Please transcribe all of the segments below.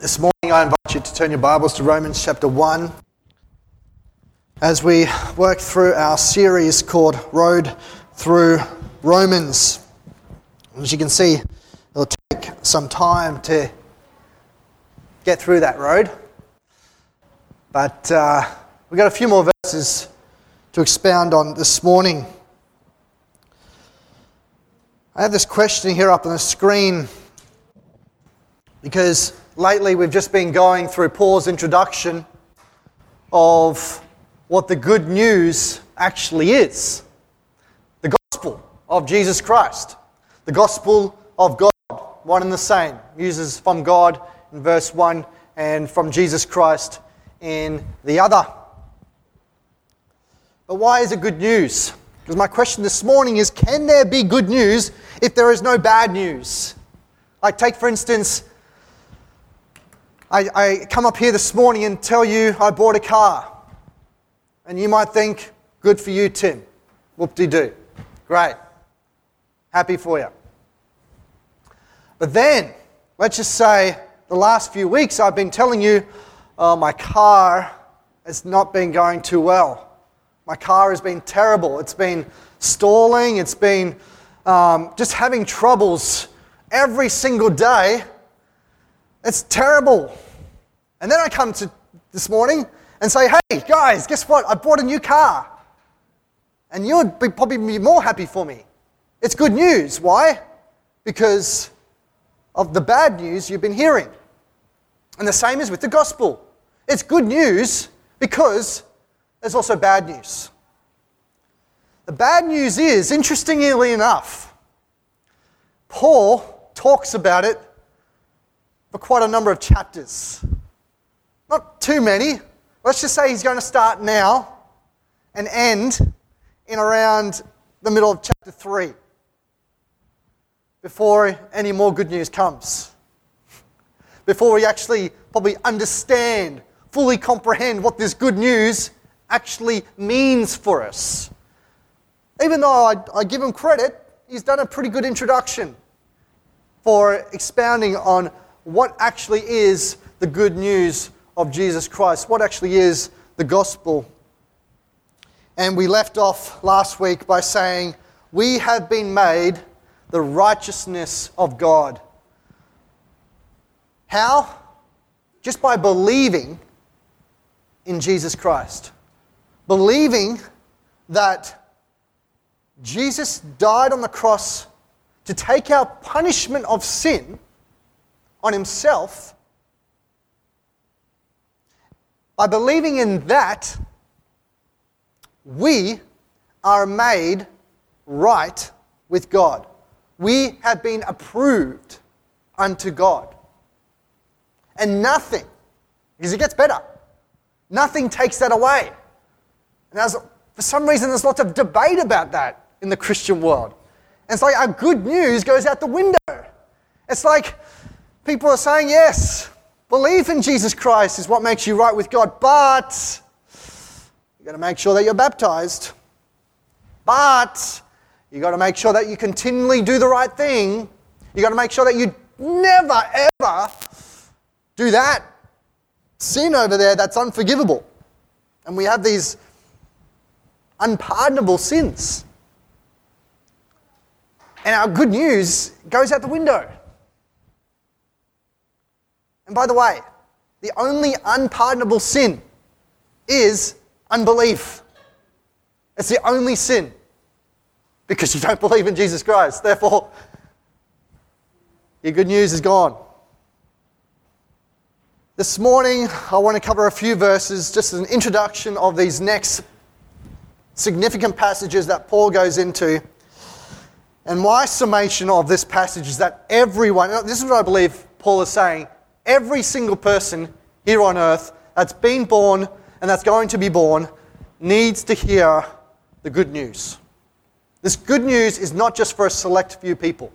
This morning, I invite you to turn your Bibles to Romans chapter 1 as we work through our series called Road Through Romans. As you can see, it'll take some time to get through that road, but uh, we've got a few more verses to expound on this morning. I have this question here up on the screen because lately we've just been going through Paul's introduction of what the good news actually is the gospel of Jesus Christ, the gospel of God, one and the same. Uses from God in verse 1 and from Jesus Christ in the other. But why is it good news? Because my question this morning is can there be good news if there is no bad news? Like, take for instance, I, I come up here this morning and tell you I bought a car. And you might think, good for you, Tim. Whoop de doo. Great. Happy for you. But then, let's just say the last few weeks I've been telling you, oh, my car has not been going too well. My car has been terrible. It's been stalling, it's been um, just having troubles every single day it's terrible. And then I come to this morning and say, hey, guys, guess what? I bought a new car. And you'd be probably be more happy for me. It's good news. Why? Because of the bad news you've been hearing. And the same is with the gospel. It's good news because there's also bad news. The bad news is, interestingly enough, Paul talks about it for quite a number of chapters. Not too many. Let's just say he's going to start now and end in around the middle of chapter 3 before any more good news comes. Before we actually probably understand, fully comprehend what this good news actually means for us. Even though I, I give him credit, he's done a pretty good introduction for expounding on what actually is the good news of Jesus Christ, what actually is the gospel. And we left off last week by saying, We have been made the righteousness of God. How? Just by believing in Jesus Christ. Believing that Jesus died on the cross to take our punishment of sin on himself, by believing in that, we are made right with God. We have been approved unto God. And nothing, because it gets better, nothing takes that away. And for some reason, there's lots of debate about that in the Christian world. And it's like our good news goes out the window. It's like People are saying, yes, belief in Jesus Christ is what makes you right with God, but you've got to make sure that you're baptized. But you've got to make sure that you continually do the right thing. You've got to make sure that you never, ever do that sin over there that's unforgivable. And we have these unpardonable sins. And our good news goes out the window. And by the way, the only unpardonable sin is unbelief. It's the only sin because you don't believe in Jesus Christ. Therefore, your good news is gone. This morning, I want to cover a few verses, just as an introduction of these next significant passages that Paul goes into. And my summation of this passage is that everyone, this is what I believe Paul is saying, every single person here on earth that's been born and that's going to be born needs to hear the good news. This good news is not just for a select few people,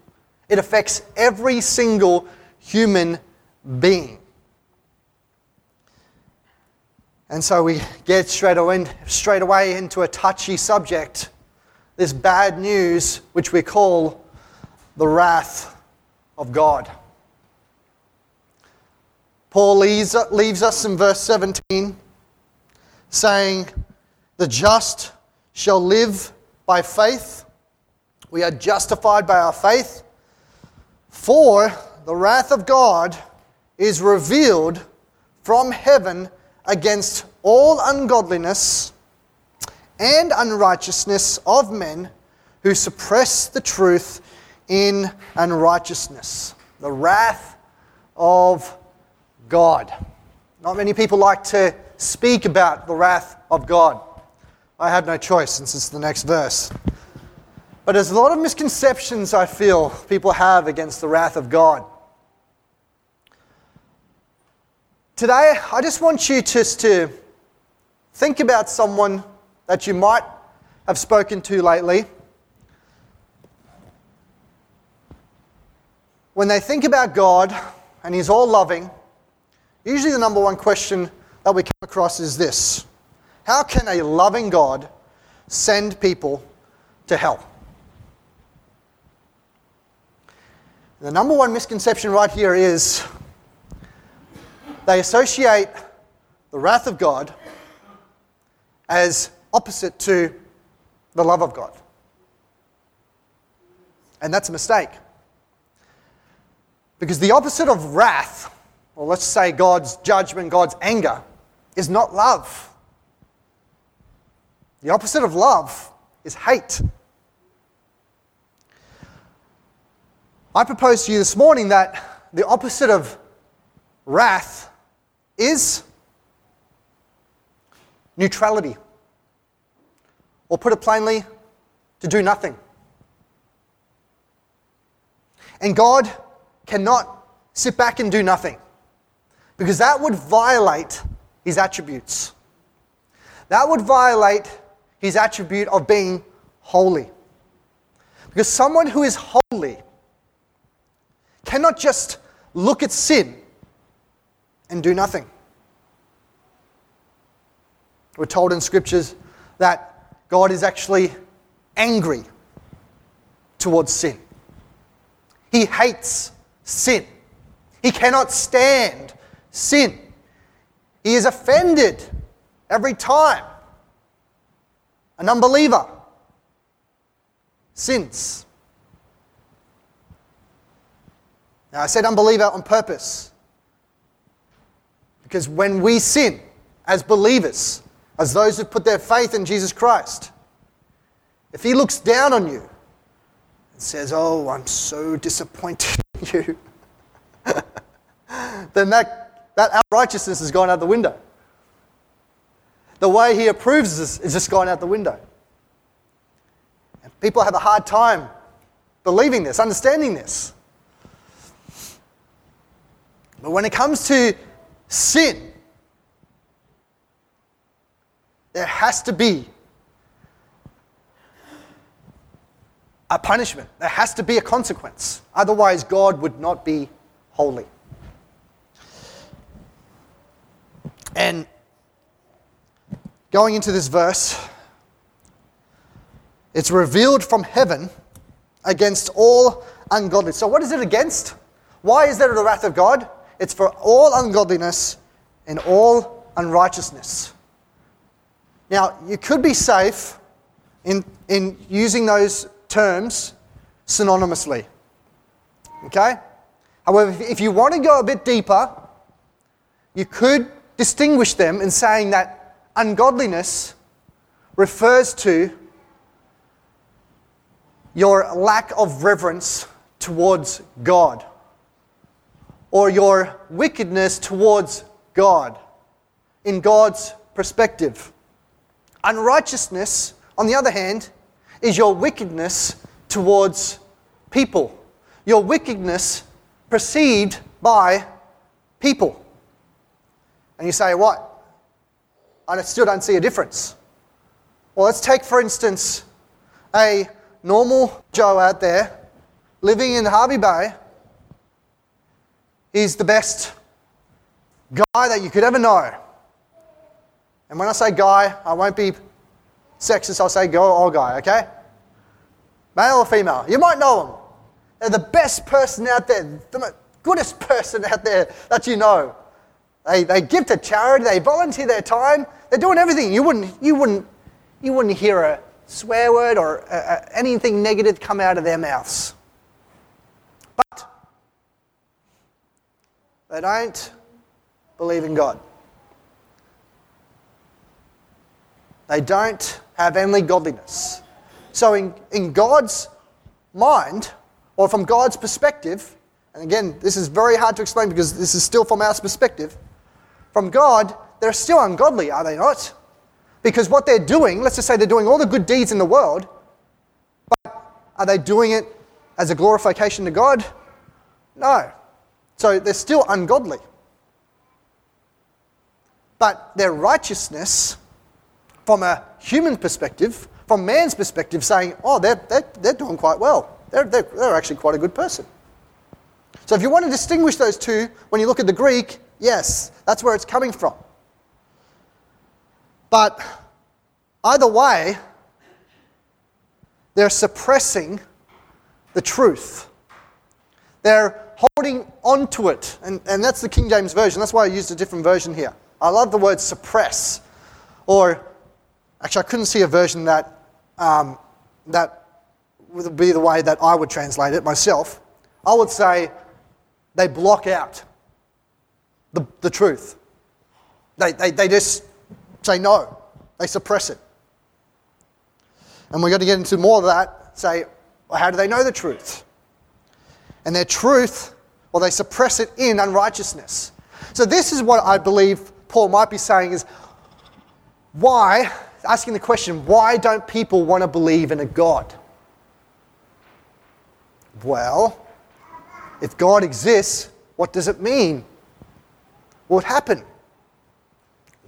it affects every single human being. And so we get straight away, straight away into a touchy subject this bad news, which we call the wrath of God. Paul leaves, leaves us in verse 17 saying, The just shall live by faith. We are justified by our faith. For the wrath of God is revealed from heaven against all ungodliness and unrighteousness of men who suppress the truth in unrighteousness. The wrath of God. Not many people like to speak about the wrath of God. I have no choice since it's the next verse. But there's a lot of misconceptions I feel people have against the wrath of God. Today, I just want you just to think about someone that you might have spoken to lately. When they think about God and He's all loving, usually the number one question that we come across is this How can a loving God send people to hell? The number one misconception right here is they associate the wrath of God as opposite to the love of God. And that's a mistake. Because the opposite of wrath, or let's say God's judgment, God's anger, is not love. The opposite of love is hate. I propose to you this morning that the opposite of wrath is neutrality. Or put it plainly, to do nothing. And God cannot sit back and do nothing because that would violate his attributes. That would violate his attribute of being holy. Because someone who is holy cannot just look at sin and do nothing. We're told in scriptures that God is actually angry towards sin. He hates sin. He cannot stand sin. He is offended every time an unbeliever sins. Now, I said unbeliever on purpose because when we sin as believers, as those who put their faith in Jesus Christ, if He looks down on you and says, Oh, I'm so disappointed in you, then that that righteousness has gone out the window. The way he approves is just gone out the window. And people have a hard time believing this, understanding this. But when it comes to sin, there has to be a punishment. There has to be a consequence. Otherwise, God would not be holy. Going into this verse, it's revealed from heaven against all ungodliness. So, what is it against? Why is there the wrath of God? It's for all ungodliness and all unrighteousness. Now, you could be safe in, in using those terms synonymously. Okay? However, if you want to go a bit deeper, you could distinguish them in saying that ungodliness refers to your lack of reverence towards God or your wickedness towards God in God's perspective. Unrighteousness, on the other hand, is your wickedness towards people, your wickedness perceived by people. And you say, what? I still don't see a difference. Well, let's take, for instance, a normal Joe out there living in Hervey Bay. He's the best guy that you could ever know. And when I say guy, I won't be sexist, I'll say girl or guy, okay? Male or female. You might know them. They're the best person out there, the goodest person out there that you know. They, they give to charity, they volunteer their time, they're doing everything. You wouldn't, you wouldn't, you wouldn't hear a swear word or uh, uh anything negative come out of their mouths. But they don't believe in God. They don't have any godliness. So, in, in God's mind, or from God's perspective, and again, this is very hard to explain because this is still from our perspective, from God, they're still ungodly, are they not? Because what they're doing, let's just say they're doing all the good deeds in the world, but are they doing it as a glorification to God? No. So they're still ungodly. But their righteousness, from a human perspective, from man's perspective, saying, oh, they're, they're, they're doing quite well. They're, they're, they're actually quite a good person. So if you want to distinguish those two, when you look at the Greek, yes, that's where it's coming from. But either way, they're suppressing the truth. They're holding on to it. And, and that's the King James Version. That's why I used a different version here. I love the word suppress. Or Actually, I couldn't see a version that, um, that would be the way that I would translate it myself. I would say they block out the, the truth. They, they, they just say no, they suppress it. And we're going to get into more of that. Say, well, how do they know the truth? And their truth, well, they suppress it in unrighteousness. So, this is what I believe Paul might be saying is why asking the question why don't people want to believe in a God? Well, if God exists, what does it mean? What would happen?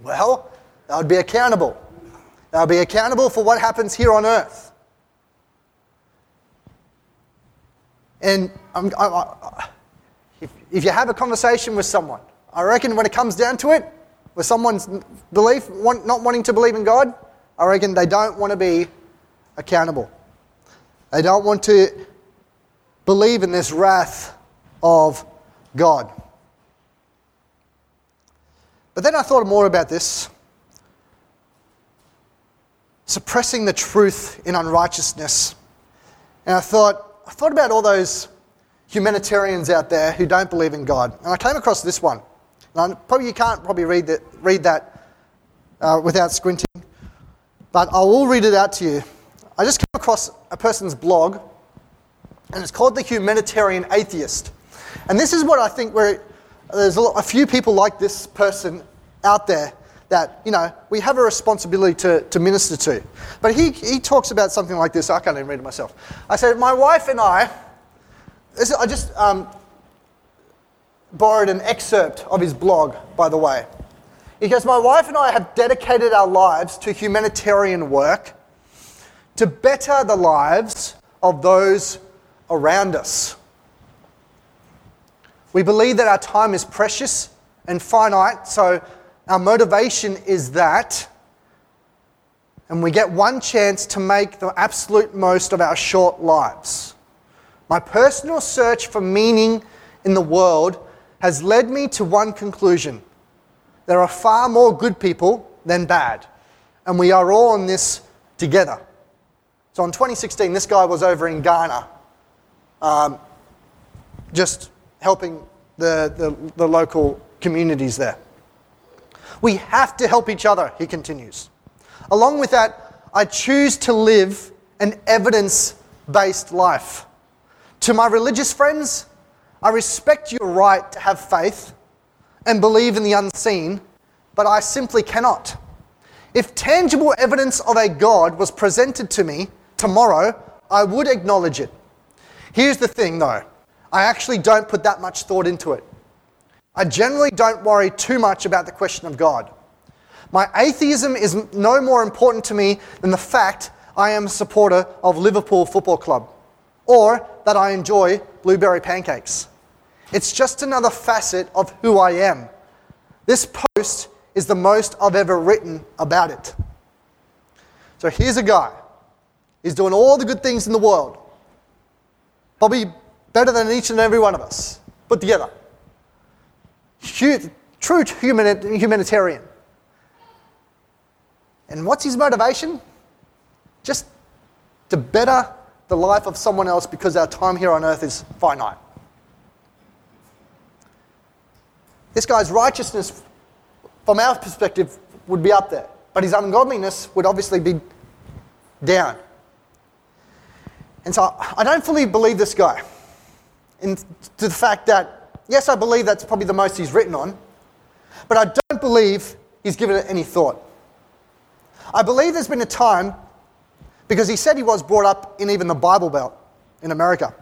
Well, they would be accountable. They would be accountable for what happens here on earth. And I, I, if, if you have a conversation with someone, I reckon when it comes down to it, with someone's belief, want, not wanting to believe in God, I reckon they don't want to be accountable. They don't want to believe in this wrath of God. But then I thought more about this suppressing the truth in unrighteousness. And I thought, I thought about all those humanitarians out there who don't believe in God. And I came across this one. And I, probably you can't probably read that, read that uh, without squinting but I will read it out to you. I just came across a person's blog, and it's called The Humanitarian Atheist. And this is what I think where there's a, lot, a few people like this person out there that, you know, we have a responsibility to, to minister to. But he, he talks about something like this. I can't even read it myself. I said, My wife and I, this, I just um, borrowed an excerpt of his blog, by the way. Because my wife and I have dedicated our lives to humanitarian work to better the lives of those around us. We believe that our time is precious and finite, so our motivation is that. And we get one chance to make the absolute most of our short lives. My personal search for meaning in the world has led me to one conclusion there are far more good people than bad. And we are all in this together. So in 2016, this guy was over in Ghana, um, just helping the, the, the local communities there. We have to help each other, he continues. Along with that, I choose to live an evidence based life. To my religious friends, I respect your right to have faith and believe in the unseen, but I simply cannot. If tangible evidence of a God was presented to me tomorrow, I would acknowledge it. Here's the thing though I actually don't put that much thought into it. I generally don't worry too much about the question of God. My atheism is no more important to me than the fact I am a supporter of Liverpool Football Club or that I enjoy blueberry pancakes. It's just another facet of who I am. This post is the most I've ever written about it. So here's a guy. He's doing all the good things in the world. Probably better than each and every one of us put together. True humanitarian. And what's his motivation? Just to better the life of someone else because our time here on earth is finite. This guy's righteousness, from our perspective, would be up there, but his ungodliness would obviously be down. And so I don't fully believe this guy. In, to the fact that, yes, I believe that's probably the most he's written on, but I don't believe he's given it any thought. I believe there's been a time, because he said he was brought up in even the Bible Belt in America.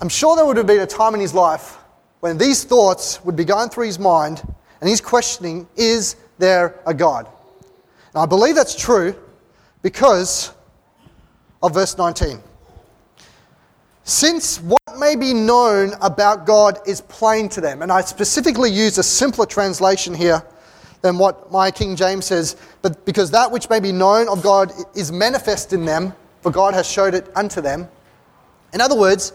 I'm sure there would have been a time in his life when these thoughts would be going through his mind and he's questioning, is there a God? And I believe that's true because of verse 19. Since what may be known about God is plain to them, and I specifically use a simpler translation here than what my King James says, but because that which may be known of God is manifest in them, for God has showed it unto them. In other words,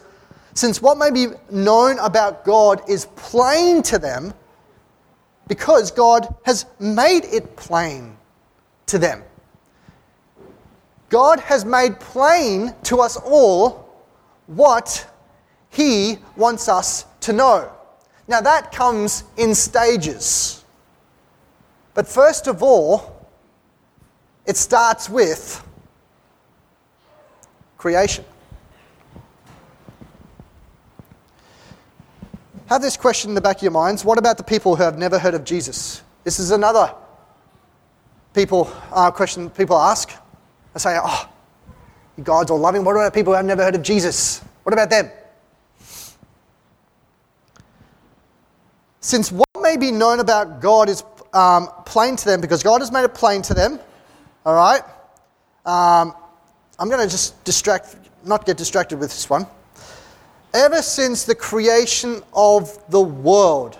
since what may be known about God is plain to them, because God has made it plain to them. God has made plain to us all what He wants us to know. Now, that comes in stages. But first of all, it starts with creation. Have this question in the back of your minds. What about the people who have never heard of Jesus? This is another people uh, question people ask. They say, "Oh, God's all loving. What about people who have never heard of Jesus? What about them?" Since what may be known about God is um, plain to them, because God has made it plain to them, all right. Um, I'm going to just distract, not get distracted with this one ever since the creation of the world,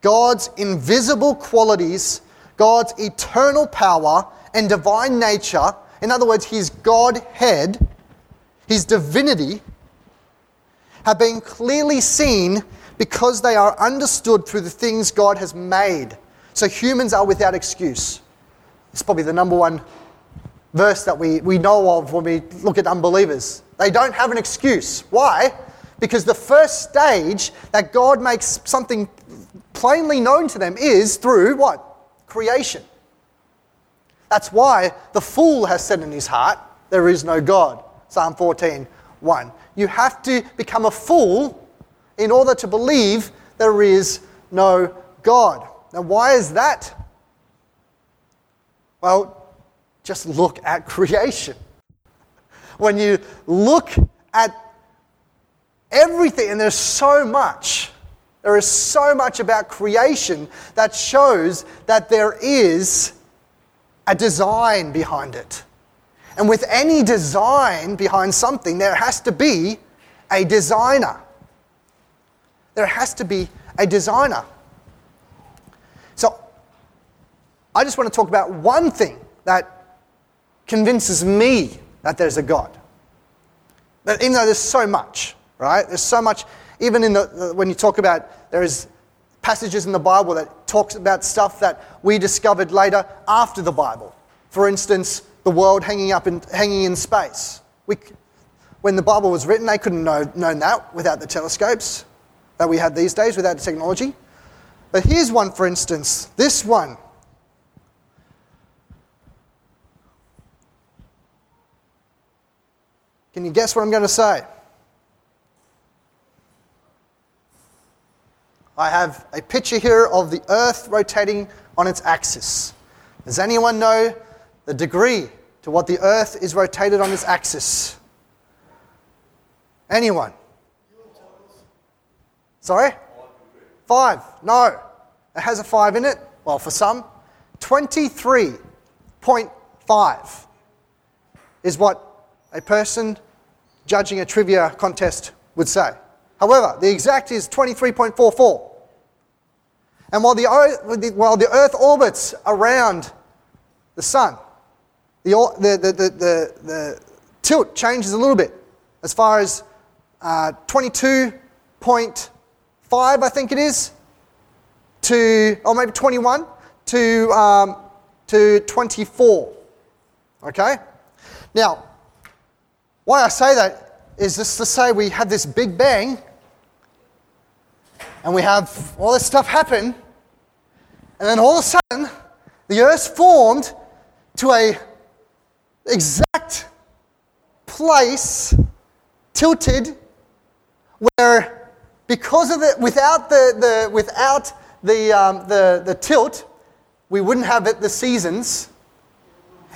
God's invisible qualities, God's eternal power and divine nature, in other words, his Godhead, his divinity, have been clearly seen because they are understood through the things God has made. So humans are without excuse. It's probably the number one verse that we, we know of when we look at unbelievers. They don't have an excuse. Why? Because the first stage that God makes something plainly known to them is through what? Creation. That's why the fool has said in his heart, There is no God. Psalm 14, 1. You have to become a fool in order to believe there is no God. Now, why is that? Well, just look at creation. When you look at everything, and there's so much, there is so much about creation that shows that there is a design behind it. And with any design behind something, there has to be a designer. There has to be a designer. So, I just want to talk about one thing that convinces me that there's a God. But even though there's so much, right? There's so much, even in the, when you talk about, there is passages in the Bible that talks about stuff that we discovered later after the Bible. For instance, the world hanging up in, hanging in space. We, when the Bible was written, they couldn't know known that without the telescopes that we have these days, without the technology. But here's one, for instance. This one Can you guess what I'm going to say? I have a picture here of the Earth rotating on its axis. Does anyone know the degree to what the Earth is rotated on its axis? Anyone? Sorry? Five. No. It has a five in it. Well, for some. 23.5 is what a person judging a trivia contest would say. However, the exact is 23.44. And while the, while the Earth orbits around the Sun, the, the, the, the, the tilt changes a little bit as far as uh, 22.5 I think it is, to, or maybe 21 to, um, to 24. Okay? Now, why I say that is just to say we had this big bang and we have all this stuff happen, and then all of a sudden, the earth formed to a exact place, tilted, where because of it, without the, the, without the, um, the, the tilt, we wouldn't have it the seasons.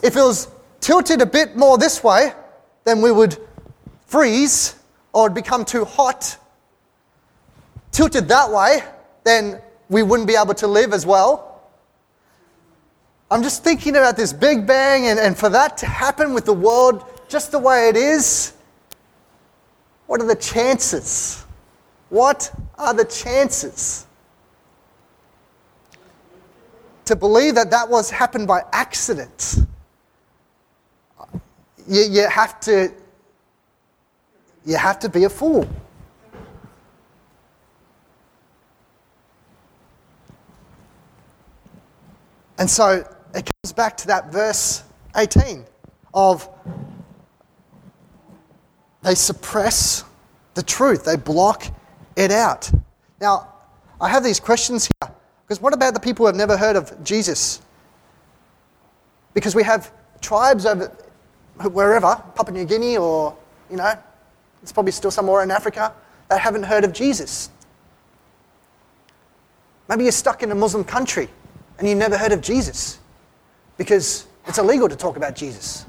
If it was tilted a bit more this way, then we would freeze or become too hot. Tilted that way, then we wouldn't be able to live as well. I'm just thinking about this big bang, and, and for that to happen with the world just the way it is, what are the chances? What are the chances? To believe that that was happened by accident, you, you have to you have to be a fool. And so it comes back to that verse 18 of they suppress the truth, they block it out. Now, I have these questions here because what about the people who have never heard of Jesus? Because we have tribes over wherever, Papua New Guinea or, you know, it's probably still somewhere in Africa, that haven't heard of Jesus. Maybe you're stuck in a Muslim country and you've never heard of Jesus because it's illegal to talk about Jesus.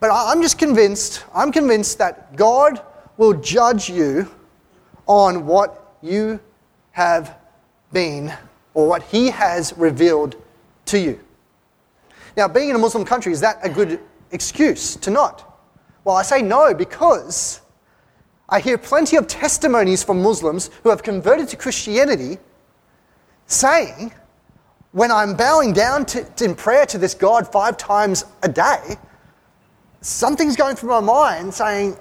But I'm just convinced, I'm convinced that God will judge you on what you have been or what He has revealed to you. Now, being in a Muslim country, is that a good excuse to not? Well, I say no because I hear plenty of testimonies from Muslims who have converted to Christianity saying, when I'm bowing down to, to, in prayer to this God five times a day, something's going through my mind saying,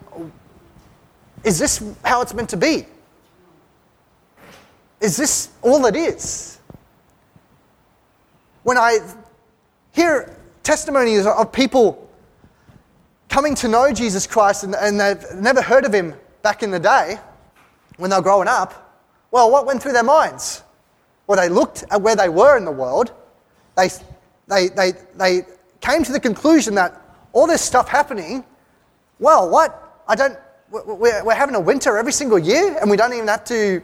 Is this how it's meant to be? Is this all it is? When I hear testimonies of people coming to know Jesus Christ and, and they've never heard of him back in the day when they were growing up, well, what went through their minds? Well, they looked at where they were in the world. They, they, they, they came to the conclusion that all this stuff happening, well, what? I don't, we're, we're having a winter every single year and we don't even have to,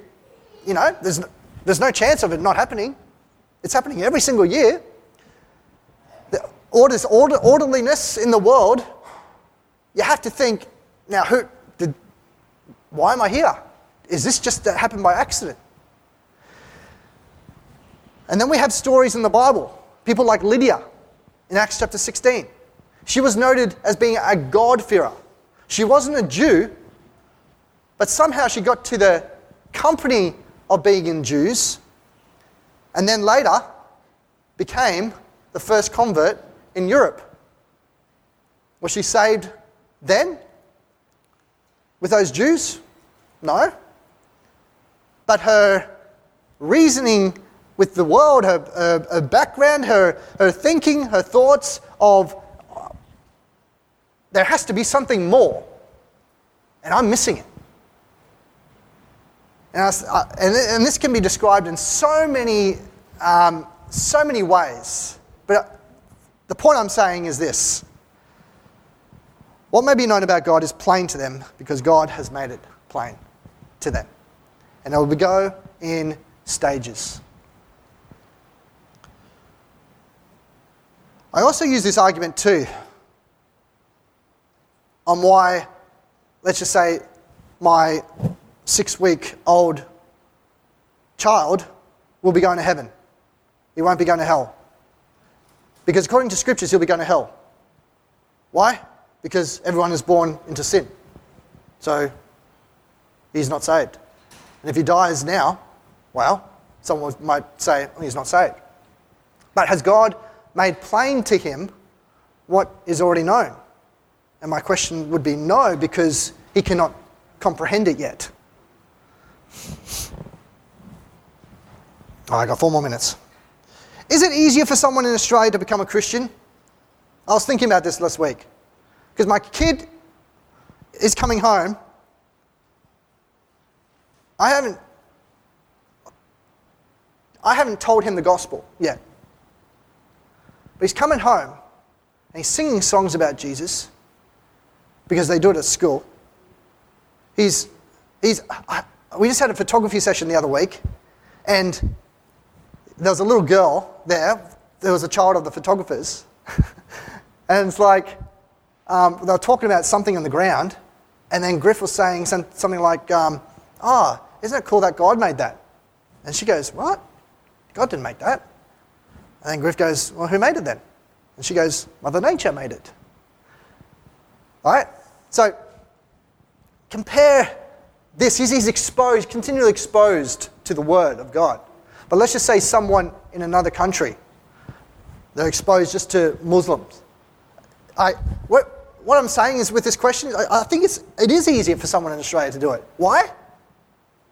you know, there's, no, there's no chance of it not happening. It's happening every single year all this order, orderliness in the world, you have to think, now, who did, why am I here? Is this just that happened by accident? And then we have stories in the Bible. People like Lydia in Acts chapter 16. She was noted as being a God-fearer. She wasn't a Jew, but somehow she got to the company of being in Jews, and then later became the first convert in Europe. Was she saved then with those Jews? No. But her reasoning with the world, her, her, her, background, her, her thinking, her thoughts of there has to be something more. And I'm missing it. And, I, and, and this can be described in so many, um, so many ways. But the point I'm saying is this what may be known about God is plain to them because God has made it plain to them. And it will go in stages. I also use this argument too on why, let's just say, my six week old child will be going to heaven. He won't be going to hell. Because according to scriptures, he'll be going to hell. Why? Because everyone is born into sin. So he's not saved. And if he dies now, well, someone might say he's not saved. But has God made plain to him what is already known? And my question would be no, because he cannot comprehend it yet. Right, I got four more minutes. Is it easier for someone in Australia to become a Christian? I was thinking about this last week because my kid is coming home. I haven't I haven't told him the gospel yet. But he's coming home and he's singing songs about Jesus because they do it at school. He's, he's, we just had a photography session the other week and there was a little girl there. There was a child of the photographers. and it's like, um, they were talking about something on the ground. And then Griff was saying something like, um, Oh, isn't it cool that God made that? And she goes, What? God didn't make that. And then Griff goes, Well, who made it then? And she goes, Mother Nature made it. All right? So compare this. He's exposed, continually exposed to the Word of God. But let's just say someone in another country, they're exposed just to Muslims. I, what, what I'm saying is with this question, I, I think it's, it is easier for someone in Australia to do it. Why?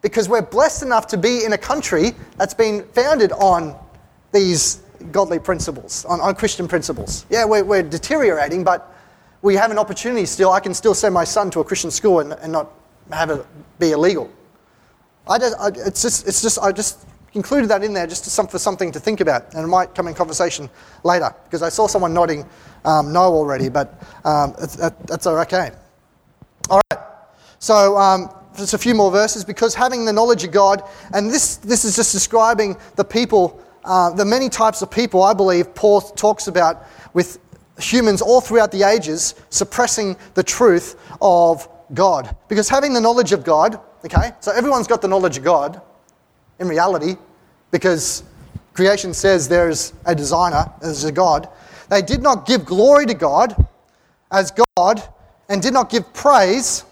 because we're blessed enough to be in a country that's been founded on these godly principles, on, on Christian principles. Yeah, we're, we're, deteriorating, but we have an opportunity still. I can still send my son to a Christian school and, and not have it be illegal. I just, I, it's just, it's just, I just included that in there just some, for something to think about, and it might come in conversation later because I saw someone nodding um, no already, but um, that, that's okay. All right. So um, just a few more verses because having the knowledge of God, and this, this is just describing the people, uh, the many types of people I believe Paul talks about with humans all throughout the ages suppressing the truth of God. Because having the knowledge of God, okay, so everyone's got the knowledge of God in reality because creation says there's a designer, there's a God. They did not give glory to God as God and did not give praise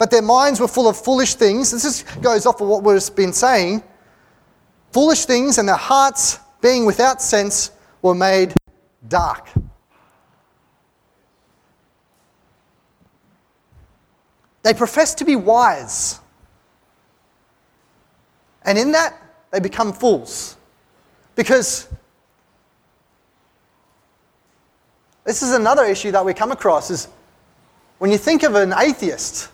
but their minds were full of foolish things. This is, goes off of what we've been saying. Foolish things, and their hearts, being without sense, were made dark. They profess to be wise. And in that, they become fools. Because this is another issue that we come across is when you think of an atheist,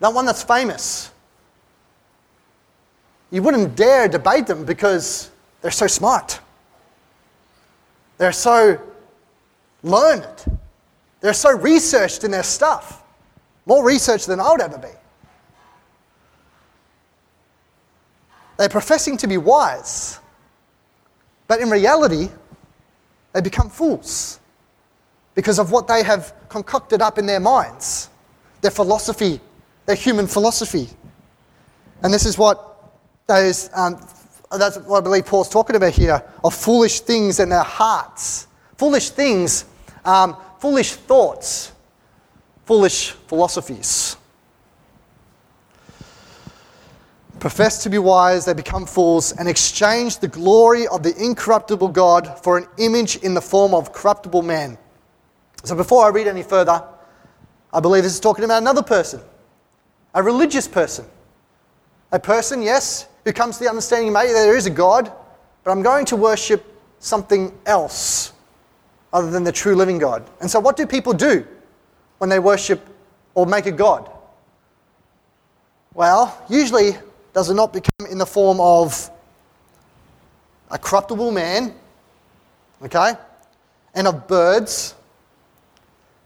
not one that's famous. You wouldn't dare debate them because they're so smart. They're so learned. They're so researched in their stuff. More research than I would ever be. They're professing to be wise, but in reality, they become fools because of what they have concocted up in their minds, their philosophy their human philosophy. And this is what those, um, that's what I believe Paul's talking about here of foolish things in their hearts. Foolish things, um, foolish thoughts, foolish philosophies. Profess to be wise, they become fools and exchange the glory of the incorruptible God for an image in the form of corruptible man. So before I read any further, I believe this is talking about another person a religious person. A person, yes, who comes to the understanding maybe there is a God, but I'm going to worship something else other than the true living God. And so, what do people do when they worship or make a God? Well, usually, does it not become in the form of a corruptible man, okay, and of birds?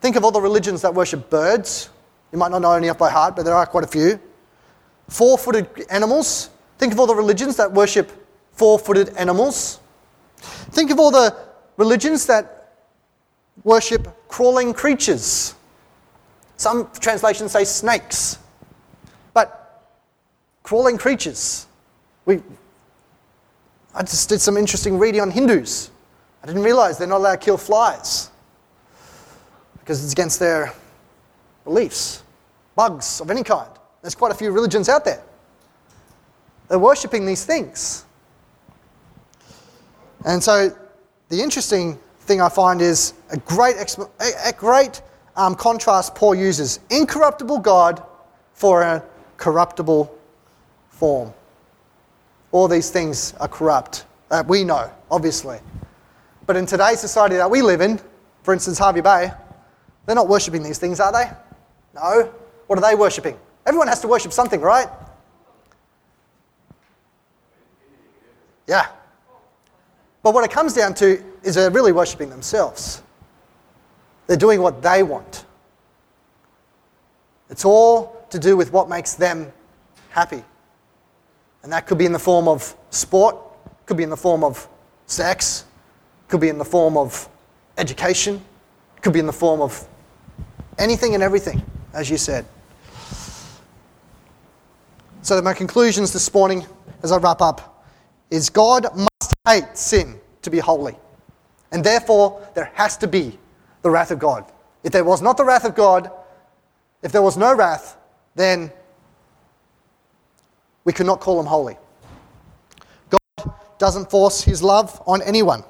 Think of all the religions that worship birds. You might not know any off by heart, but there are quite a few. Four footed animals. Think of all the religions that worship four footed animals. Think of all the religions that worship crawling creatures. Some translations say snakes. But crawling creatures. We, I just did some interesting reading on Hindus. I didn't realize they're not allowed to kill flies because it's against their beliefs, bugs of any kind. There's quite a few religions out there. They're worshipping these things. And so the interesting thing I find is a great, a great um, contrast Paul uses incorruptible God for a corruptible form. All these things are corrupt. That we know, obviously. But in today's society that we live in, for instance, Hervey Bay, they're not worshipping these things, are they? No. What are they worshipping? Everyone has to worship something, right? Yeah. But what it comes down to is they're really worshipping themselves. They're doing what they want. It's all to do with what makes them happy. And that could be in the form of sport, could be in the form of sex, could be in the form of education, could be in the form of anything and everything, as you said. So, my conclusions this morning, as I wrap up, is God must hate sin to be holy. And therefore, there has to be the wrath of God. If there was not the wrath of God, if there was no wrath, then we could not call him holy. God doesn't force his love on anyone.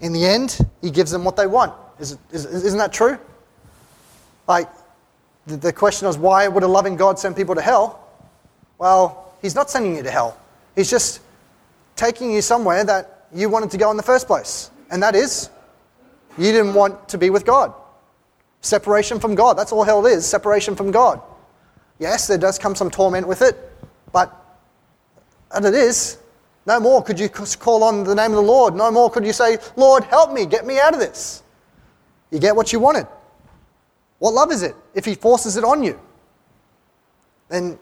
In the end, he gives them what they want. Is, not that true? Like, the, the question is why would a loving God send people to hell? Well, he's not sending you to hell. He's just taking you somewhere that you wanted to go in the first place. And that is, you didn't want to be with God. Separation from God. That's all hell is separation from God. Yes, there does come some torment with it, but and it is. No more could you call on the name of the Lord. No more could you say, Lord, help me, get me out of this. You get what you wanted. What love is it if He forces it on you? Then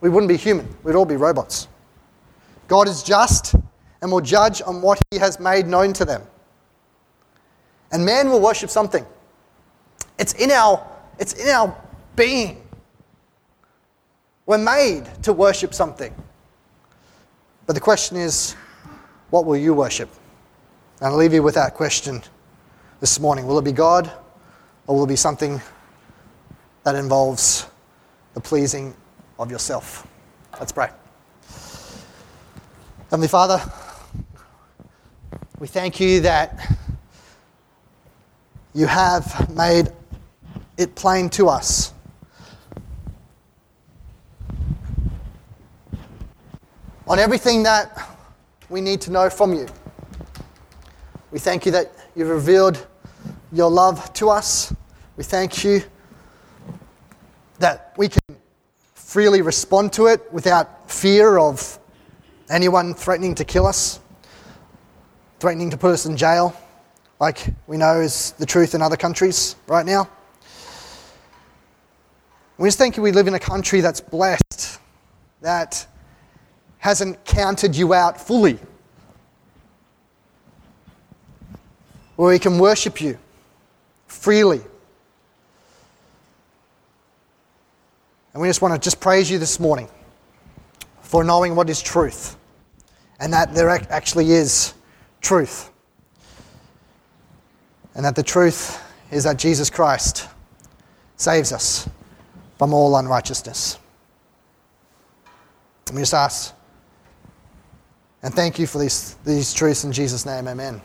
we wouldn't be human, we'd all be robots. God is just and will judge on what He has made known to them. And man will worship something. It's in our, it's in our being. We're made to worship something. But the question is, what will you worship? And I'll leave you with that question this morning. Will it be God or will it be something that involves the pleasing of yourself? Let's pray. Heavenly Father, we thank you that you have made it plain to us. On everything that we need to know from you. We thank you that you've revealed your love to us. We thank you that we can freely respond to it without fear of anyone threatening to kill us, threatening to put us in jail, like we know is the truth in other countries right now. We just think we live in a country that's blessed, that hasn't counted you out fully, where we can worship you freely. And we just want to just praise you this morning for knowing what is truth and that there actually is truth. And that the truth is that Jesus Christ saves us from all unrighteousness. Let me just ask and thank you for these, these truths in Jesus' name. Amen.